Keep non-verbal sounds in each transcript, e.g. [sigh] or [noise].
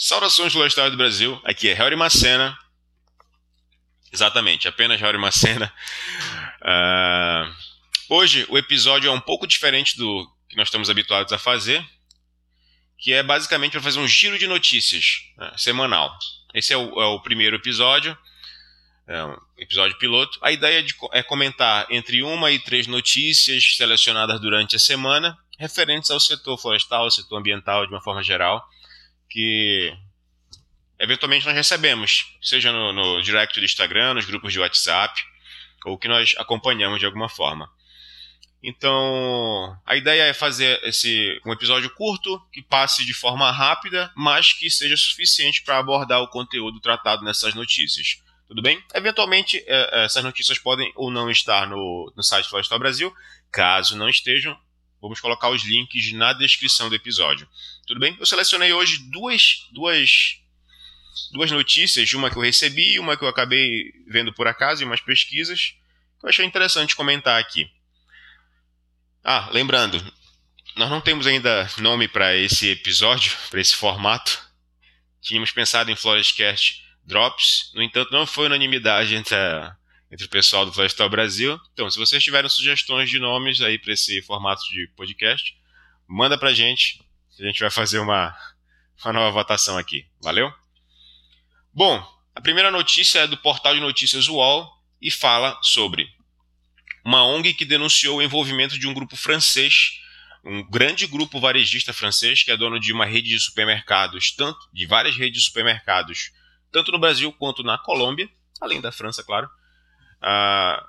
Saudações florestais do Brasil, aqui é Helry Macena. Exatamente, apenas Helry Macena. Uh, [laughs] hoje o episódio é um pouco diferente do que nós estamos habituados a fazer, que é basicamente para fazer um giro de notícias né, semanal. Esse é o, é o, primeiro episódio, é um episódio piloto. A ideia de, é comentar entre uma e três notícias selecionadas durante a semana, referentes ao setor florestal, ao setor ambiental de uma forma geral que eventualmente nós recebemos, seja no, no direct do Instagram, nos grupos de WhatsApp, ou que nós acompanhamos de alguma forma. Então, a ideia é fazer esse um episódio curto, que passe de forma rápida, mas que seja suficiente para abordar o conteúdo tratado nessas notícias. Tudo bem? Eventualmente, é, é, essas notícias podem ou não estar no, no site Florestal Brasil. Caso não estejam, Vamos colocar os links na descrição do episódio. Tudo bem? Eu selecionei hoje duas, duas, duas notícias, uma que eu recebi e uma que eu acabei vendo por acaso em umas pesquisas, que eu achei interessante comentar aqui. Ah, lembrando, nós não temos ainda nome para esse episódio, para esse formato. Tínhamos pensado em Florescast Drops, no entanto, não foi unanimidade entre a entre o pessoal do Florestal Brasil. Então, se vocês tiverem sugestões de nomes aí para esse formato de podcast, manda para a gente. A gente vai fazer uma, [laughs] uma nova votação aqui. Valeu? Bom, a primeira notícia é do portal de notícias UOL e fala sobre uma ONG que denunciou o envolvimento de um grupo francês, um grande grupo varejista francês que é dono de uma rede de supermercados, tanto de várias redes de supermercados, tanto no Brasil quanto na Colômbia, além da França, claro, a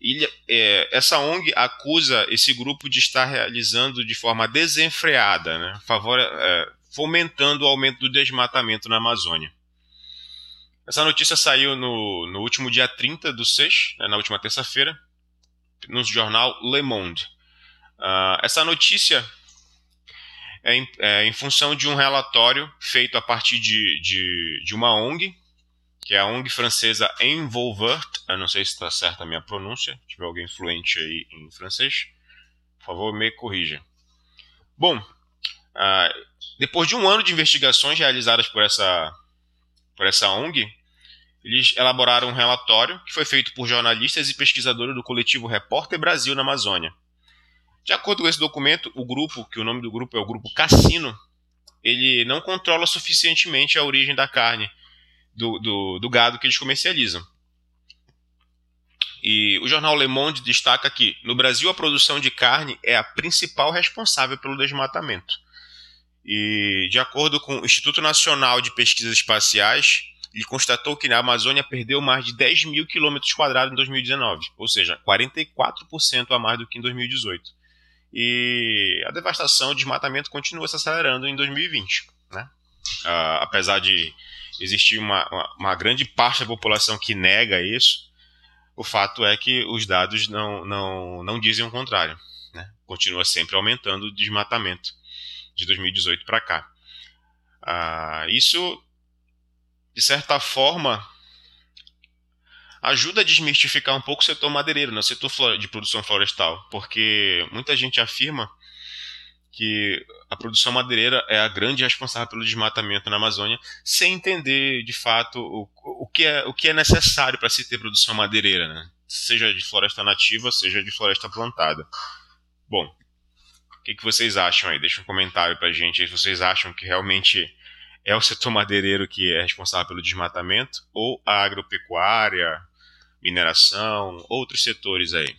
ilha, é, essa ONG acusa esse grupo de estar realizando de forma desenfreada, né, favor, é, fomentando o aumento do desmatamento na Amazônia. Essa notícia saiu no, no último dia 30 do 6, né, na última terça-feira, no jornal Le Monde. Uh, essa notícia é em, é em, função de um relatório feito a partir de, de, de uma ONG que é a ONG francesa Envolvert. Eu não sei se está certa a minha pronúncia. Se tiver alguém fluente aí em francês, por favor, me corrija. Bom, uh, depois de um ano de investigações realizadas por essa, por essa ONG, eles elaboraram um relatório que foi feito por jornalistas e pesquisadores do coletivo Repórter Brasil na Amazônia. De acordo com esse documento, o grupo, que o nome do grupo é o grupo Cassino, ele não controla suficientemente a origem da carne do, do, do gado que eles comercializam. E o jornal Le Monde destaca que no Brasil a produção de carne é a principal responsável pelo desmatamento. E de acordo com o Instituto Nacional de Pesquisas Espaciais, ele constatou que a Amazônia perdeu mais de 10 mil quilômetros quadrados em 2019, ou seja, 44% a mais do que em 2018. E a devastação, o desmatamento continua se acelerando em 2020. Né? Uh, apesar de existe uma, uma, uma, grande parte da população que nega isso, o fato é que os dados não, não, não dizem o contrário. Né? Continua sempre aumentando o desmatamento de 2018 para cá. Ah, isso, de certa forma, ajuda a desmistificar um pouco o setor madeireiro, né? o setor de produção florestal, porque muita gente afirma que a produção madeireira é a grande responsável pelo desmatamento na Amazônia, sem entender de fato o, o, que, é, o que é necessário para se ter produção madeireira, né? seja de floresta nativa, seja de floresta plantada. Bom, o que, que vocês acham aí? Deixa um comentário para a gente se vocês acham que realmente é o setor madeireiro que é responsável pelo desmatamento ou a agropecuária, mineração, outros setores aí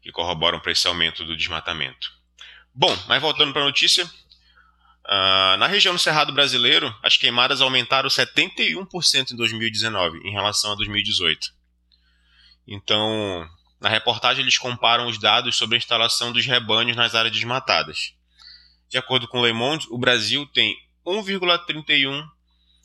que corroboram para esse aumento do desmatamento. Bom, mas voltando para a notícia, uh, na região do Cerrado brasileiro, as queimadas aumentaram 71% em 2019 em relação a 2018. Então, na reportagem eles comparam os dados sobre a instalação dos rebanhos nas áreas desmatadas. De acordo com Le Monde, o Brasil tem 1,31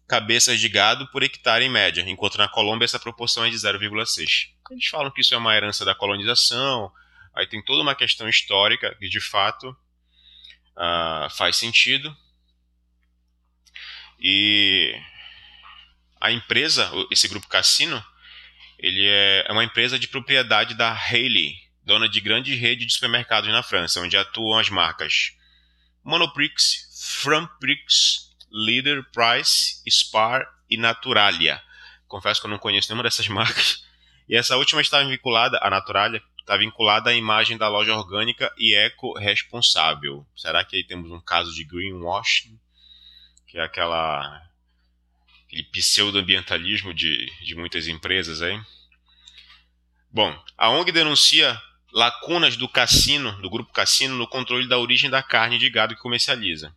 cabeças de gado por hectare em média, enquanto na Colômbia essa proporção é de 0,6. Eles falam que isso é uma herança da colonização, Aí tem toda uma questão histórica que de fato uh, faz sentido. E a empresa, esse grupo Cassino, ele é, é uma empresa de propriedade da Haley, dona de grande rede de supermercados na França, onde atuam as marcas Monoprix, Framprix, Leader, Price, Spar e Naturalia. Confesso que eu não conheço nenhuma dessas [laughs] marcas. E essa última está vinculada, a Naturalia, está vinculada à imagem da loja orgânica e eco-responsável. Será que aí temos um caso de greenwashing? Que é aquela aquele pseudo-ambientalismo de, de muitas empresas aí. Bom, a ONG denuncia lacunas do cassino, do grupo Cassino, no controle da origem da carne de gado que comercializa.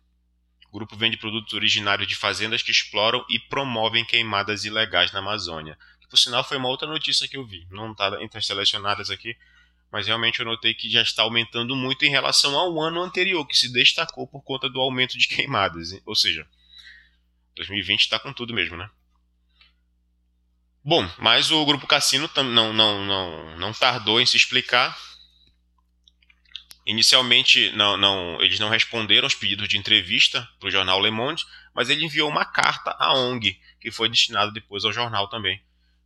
O grupo vende produtos originários de fazendas que exploram e promovem queimadas ilegais na Amazônia. Por sinal, foi uma outra notícia que eu vi. Não está entre as selecionadas aqui, mas realmente eu notei que já está aumentando muito em relação ao ano anterior, que se destacou por conta do aumento de queimadas. Ou seja, 2020 está com tudo mesmo, né? Bom, mas o grupo Cassino não, não, não, não tardou em se explicar. Inicialmente, não, não, eles não responderam aos pedidos de entrevista para o jornal Le Monde, mas ele enviou uma carta à ONG, que foi destinada depois ao jornal também,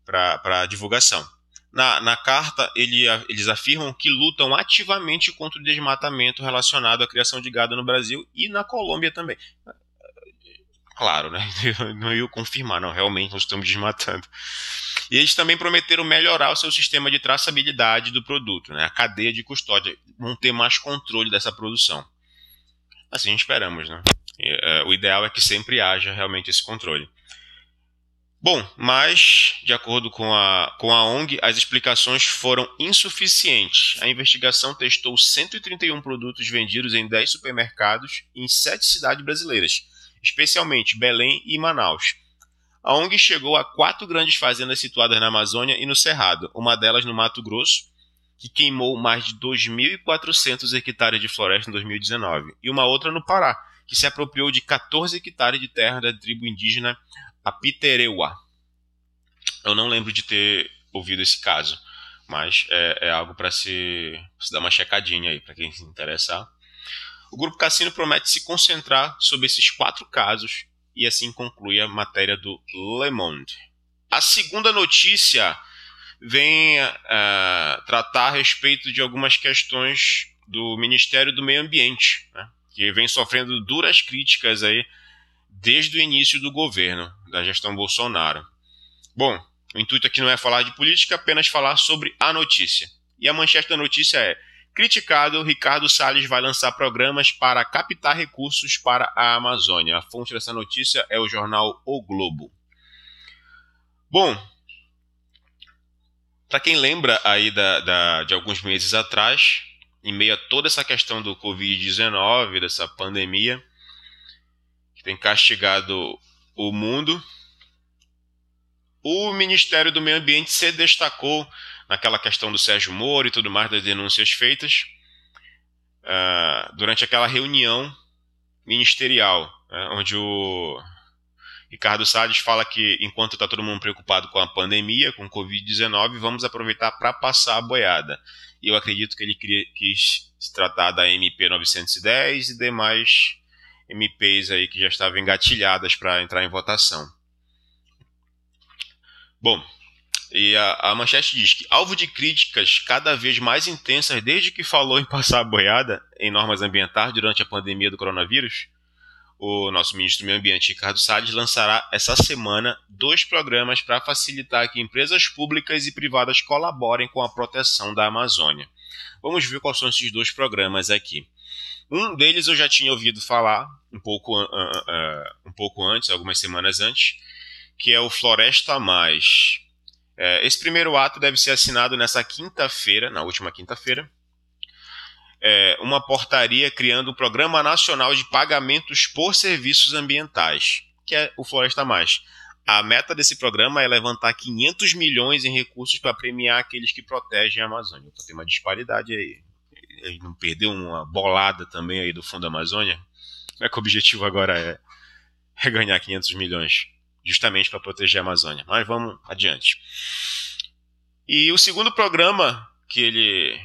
para divulgação. Na, na carta, ele, eles afirmam que lutam ativamente contra o desmatamento relacionado à criação de gado no Brasil e na Colômbia também claro, né? [laughs] não ia confirmar, não, realmente nós estamos desmatando. E eles também prometeram melhorar o seu sistema de traçabilidade do produto, né? a cadeia de custódia, vão ter mais controle dessa produção. Assim esperamos, né? É, o ideal é que sempre haja realmente esse controle. Bom, mas, de acordo com a, com a ONG, as explicações foram insuficientes. A investigação testou 131 produtos vendidos em 10 supermercados em 7 cidades brasileiras especialmente Belém e Manaus. A ONG chegou a quatro grandes fazendas situadas na Amazônia e no Cerrado, uma delas no Mato Grosso, que queimou mais de 2.400 hectares de floresta em 2019, e uma outra no Pará, que se apropriou de 14 hectares de terra da tribo indígena Apitereua. Eu não lembro de ter ouvido esse caso, mas é, é algo para se, se, dar uma checadinha aí, para quem se interessar. O Grupo Cassino promete se concentrar sobre esses quatro casos e assim conclui a matéria do Le Monde. A segunda notícia vem uh, tratar a respeito de algumas questões do Ministério do Meio Ambiente, né, que vem sofrendo duras críticas aí desde o início do governo, da gestão Bolsonaro. Bom, o intuito aqui não é falar de política, apenas falar sobre a notícia. E a manchete da notícia é: Criticado, Ricardo Salles vai lançar programas para captar recursos para a Amazônia. A fonte dessa notícia é o jornal O Globo. Bom, para quem lembra aí da, da, de alguns meses atrás, em meio a toda essa questão do Covid-19, dessa pandemia, tem castigado o mundo, o Ministério do Meio Ambiente se destacou naquela questão do Sérgio Moro e tudo mais, das denúncias feitas, uh, durante aquela reunião ministerial, né, onde o Ricardo Salles fala que enquanto está todo mundo preocupado com a pandemia, com o Covid-19, vamos aproveitar para passar a boiada. E eu acredito que ele queria, quis se tratar da MP 910 e demais MPs aí que já estavam engatilhadas para entrar em votação. Bom, e a, a, manchete diz que, alvo de críticas cada vez mais intensas desde que falou em passar a boiada em normas ambientais durante a pandemia do coronavírus, o nosso ministro do Meio Ambiente, Ricardo Salles, lançará essa semana dois programas para facilitar que empresas públicas e privadas colaborem com a proteção da Amazônia. Vamos ver quais são esses dois programas aqui. Um deles eu já tinha ouvido falar um pouco, uh, uh, um pouco antes, algumas semanas antes, que é o Floresta Mais é, esse primeiro ato deve ser assinado nessa quinta-feira, na última quinta-feira, é, uma portaria criando o Programa Nacional de Pagamentos por Serviços Ambientais, que é o Floresta Mais. A meta desse programa é levantar 500 milhões em recursos para premiar aqueles que protegem a Amazônia. Então tem uma disparidade aí. Ele não perdeu uma bolada também aí do Fundo da Amazônia? É que o objetivo agora é, é ganhar 500 milhões? justamente para proteger a Amazônia. Mas vamos adiante. E o segundo programa que ele,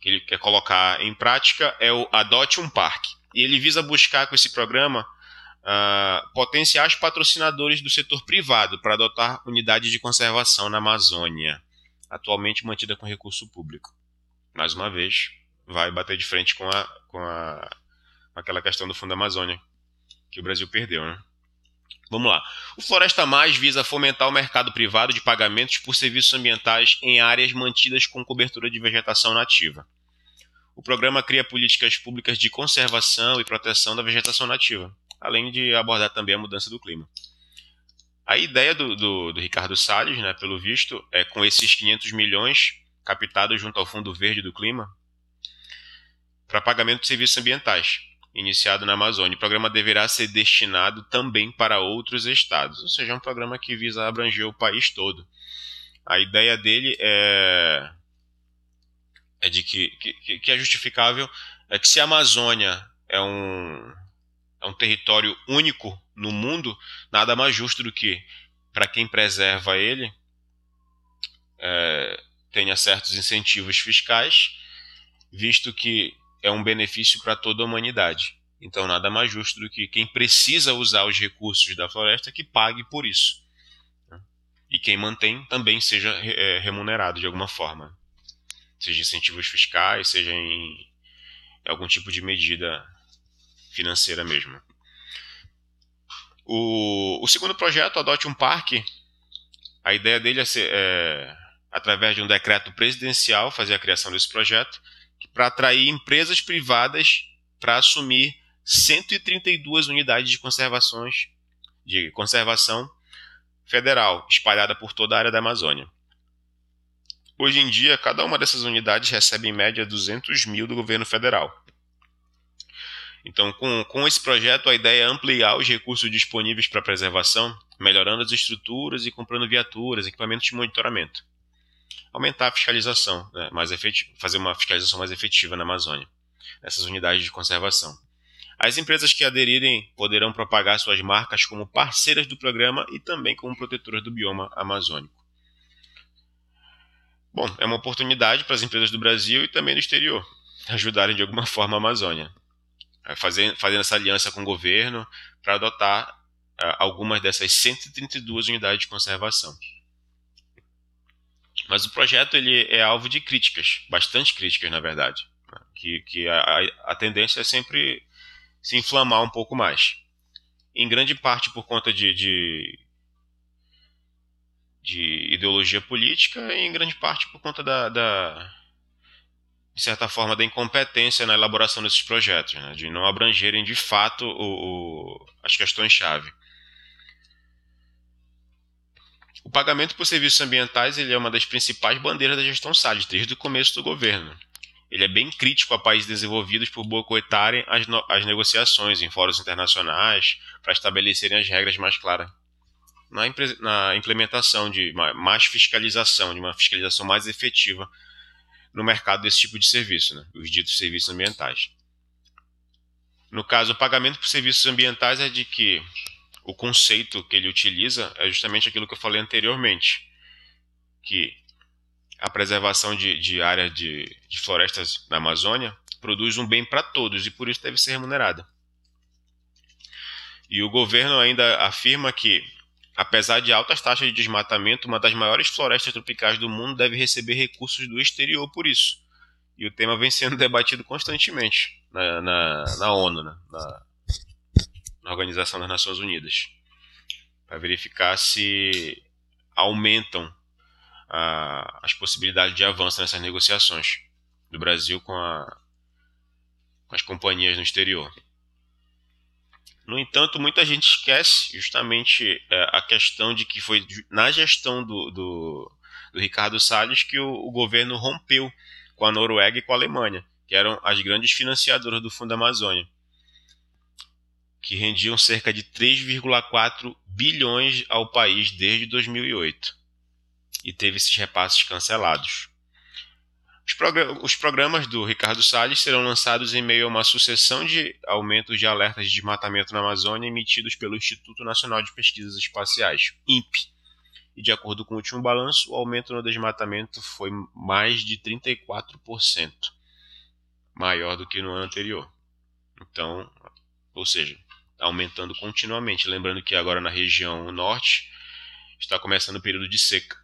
que ele quer colocar em prática é o Adote um Parque. E ele visa buscar com esse programa uh, potenciais patrocinadores do setor privado para adotar unidades de conservação na Amazônia, atualmente mantida com recurso público. Mais uma vez, vai bater de frente com a, com a aquela questão do Fundo da Amazônia, que o Brasil perdeu, né? Vamos lá. O Floresta Mais visa fomentar o mercado privado de pagamentos por serviços ambientais em áreas mantidas com cobertura de vegetação nativa. O programa cria políticas públicas de conservação e proteção da vegetação nativa, além de abordar também a mudança do clima. A ideia do, do, do Ricardo Salles, né, pelo visto, é com esses 500 milhões captados junto ao Fundo Verde do Clima para pagamento de serviços ambientais, iniciado na Amazônia. O programa deverá ser destinado também para outros estados, ou seja, é um programa que visa abranger o país todo. A ideia dele é, é de que, que, que é justificável é que se a Amazônia é um, é um território único no mundo, nada mais justo do que para quem preserva ele é, tenha certos incentivos fiscais, visto que é um benefício para toda a humanidade. Então, nada mais justo do que quem precisa usar os recursos da floresta que pague por isso. E quem mantém também seja é, remunerado de alguma forma. Seja incentivos fiscais, seja em algum tipo de medida financeira mesmo. O, o segundo projeto, Adote um Parque, a ideia dele é, ser, é, através de um decreto presidencial, fazer a criação desse projeto para atrair empresas privadas para assumir 132 unidades de conservações de conservação federal espalhada por toda a área da Amazônia. Hoje em dia, cada uma dessas unidades recebe em média 200 mil do governo federal. Então, com, com esse projeto, a ideia é ampliar os recursos disponíveis para preservação, melhorando as estruturas e comprando viaturas, equipamentos de monitoramento aumentar a fiscalização, né, mais fazer uma fiscalização mais efetiva na Amazônia, nessas unidades de conservação. As empresas que aderirem poderão propagar suas marcas como parceiras do programa e também como protetoras do bioma amazônico. Bom, é uma oportunidade para as empresas do Brasil e também do exterior ajudarem de alguma forma a Amazônia, é, fazendo, fazendo essa aliança com o governo para adotar uh, algumas dessas 132 unidades de conservação. Mas o projeto ele é alvo de críticas, bastante críticas, na verdade. Né? Que, que a, a tendência é sempre se inflamar um pouco mais. Em grande parte por conta de, de, de ideologia política e em grande parte por conta da, da de certa forma, da incompetência na elaboração desses projetos, né? de não abrangerem de fato o, o, as questões-chave. O pagamento por serviços ambientais ele é uma das principais bandeiras da gestão Salles, desde o começo do governo. Ele é bem crítico a países desenvolvidos por boicotarem as, as negociações em fóruns internacionais para estabelecerem as regras mais claras na, na implementação de mais fiscalização, de uma fiscalização mais efetiva no mercado desse tipo de serviço, né? os ditos serviços ambientais. No caso, o pagamento por serviços ambientais é de que o conceito que ele utiliza é justamente aquilo que eu falei anteriormente, que a preservação de, de áreas de, de florestas na Amazônia produz um bem para todos e por isso deve ser remunerada. E o governo ainda afirma que, apesar de altas taxas de desmatamento, uma das maiores florestas tropicais do mundo deve receber recursos do exterior por isso. E o tema vem sendo [laughs] debatido constantemente na, na, na ONU, né? na, na Organização das Nações Unidas, para verificar se aumentam a, as possibilidades de avanço nessas negociações do Brasil com, a, com as companhias no exterior. No entanto, muita gente esquece justamente é, a questão de que foi na gestão do, do, do Ricardo Salles que o, o, governo rompeu com a Noruega e com a Alemanha, que eram as grandes financiadoras do Fundo Amazônia que rendiam cerca de 3,4 bilhões ao país desde 2008 e teve esses repasses cancelados. Os, programas do Ricardo Salles serão lançados em meio a uma sucessão de aumentos de alertas de desmatamento na Amazônia emitidos pelo Instituto Nacional de Pesquisas Espaciais, INPE. E de acordo com o último balanço, o aumento no desmatamento foi mais de 34%, maior do que no ano anterior. Então, ou seja, aumentando continuamente. Lembrando que agora na região norte está começando o período de seca.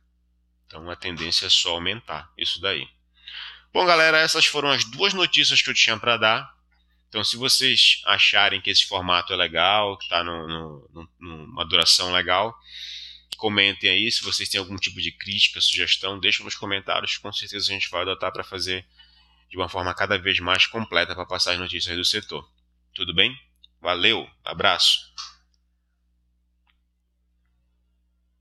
Então a tendência é só aumentar isso daí. Bom, galera, essas foram as duas notícias que eu tinha para dar. Então, se vocês acharem que esse formato é legal, que está numa duração legal, comentem aí. Se vocês têm algum tipo de crítica, sugestão, deixem nos comentários. Com certeza a gente vai adotar para fazer de uma forma cada vez mais completa para passar as notícias do setor. Tudo bem? Valeu, abraço.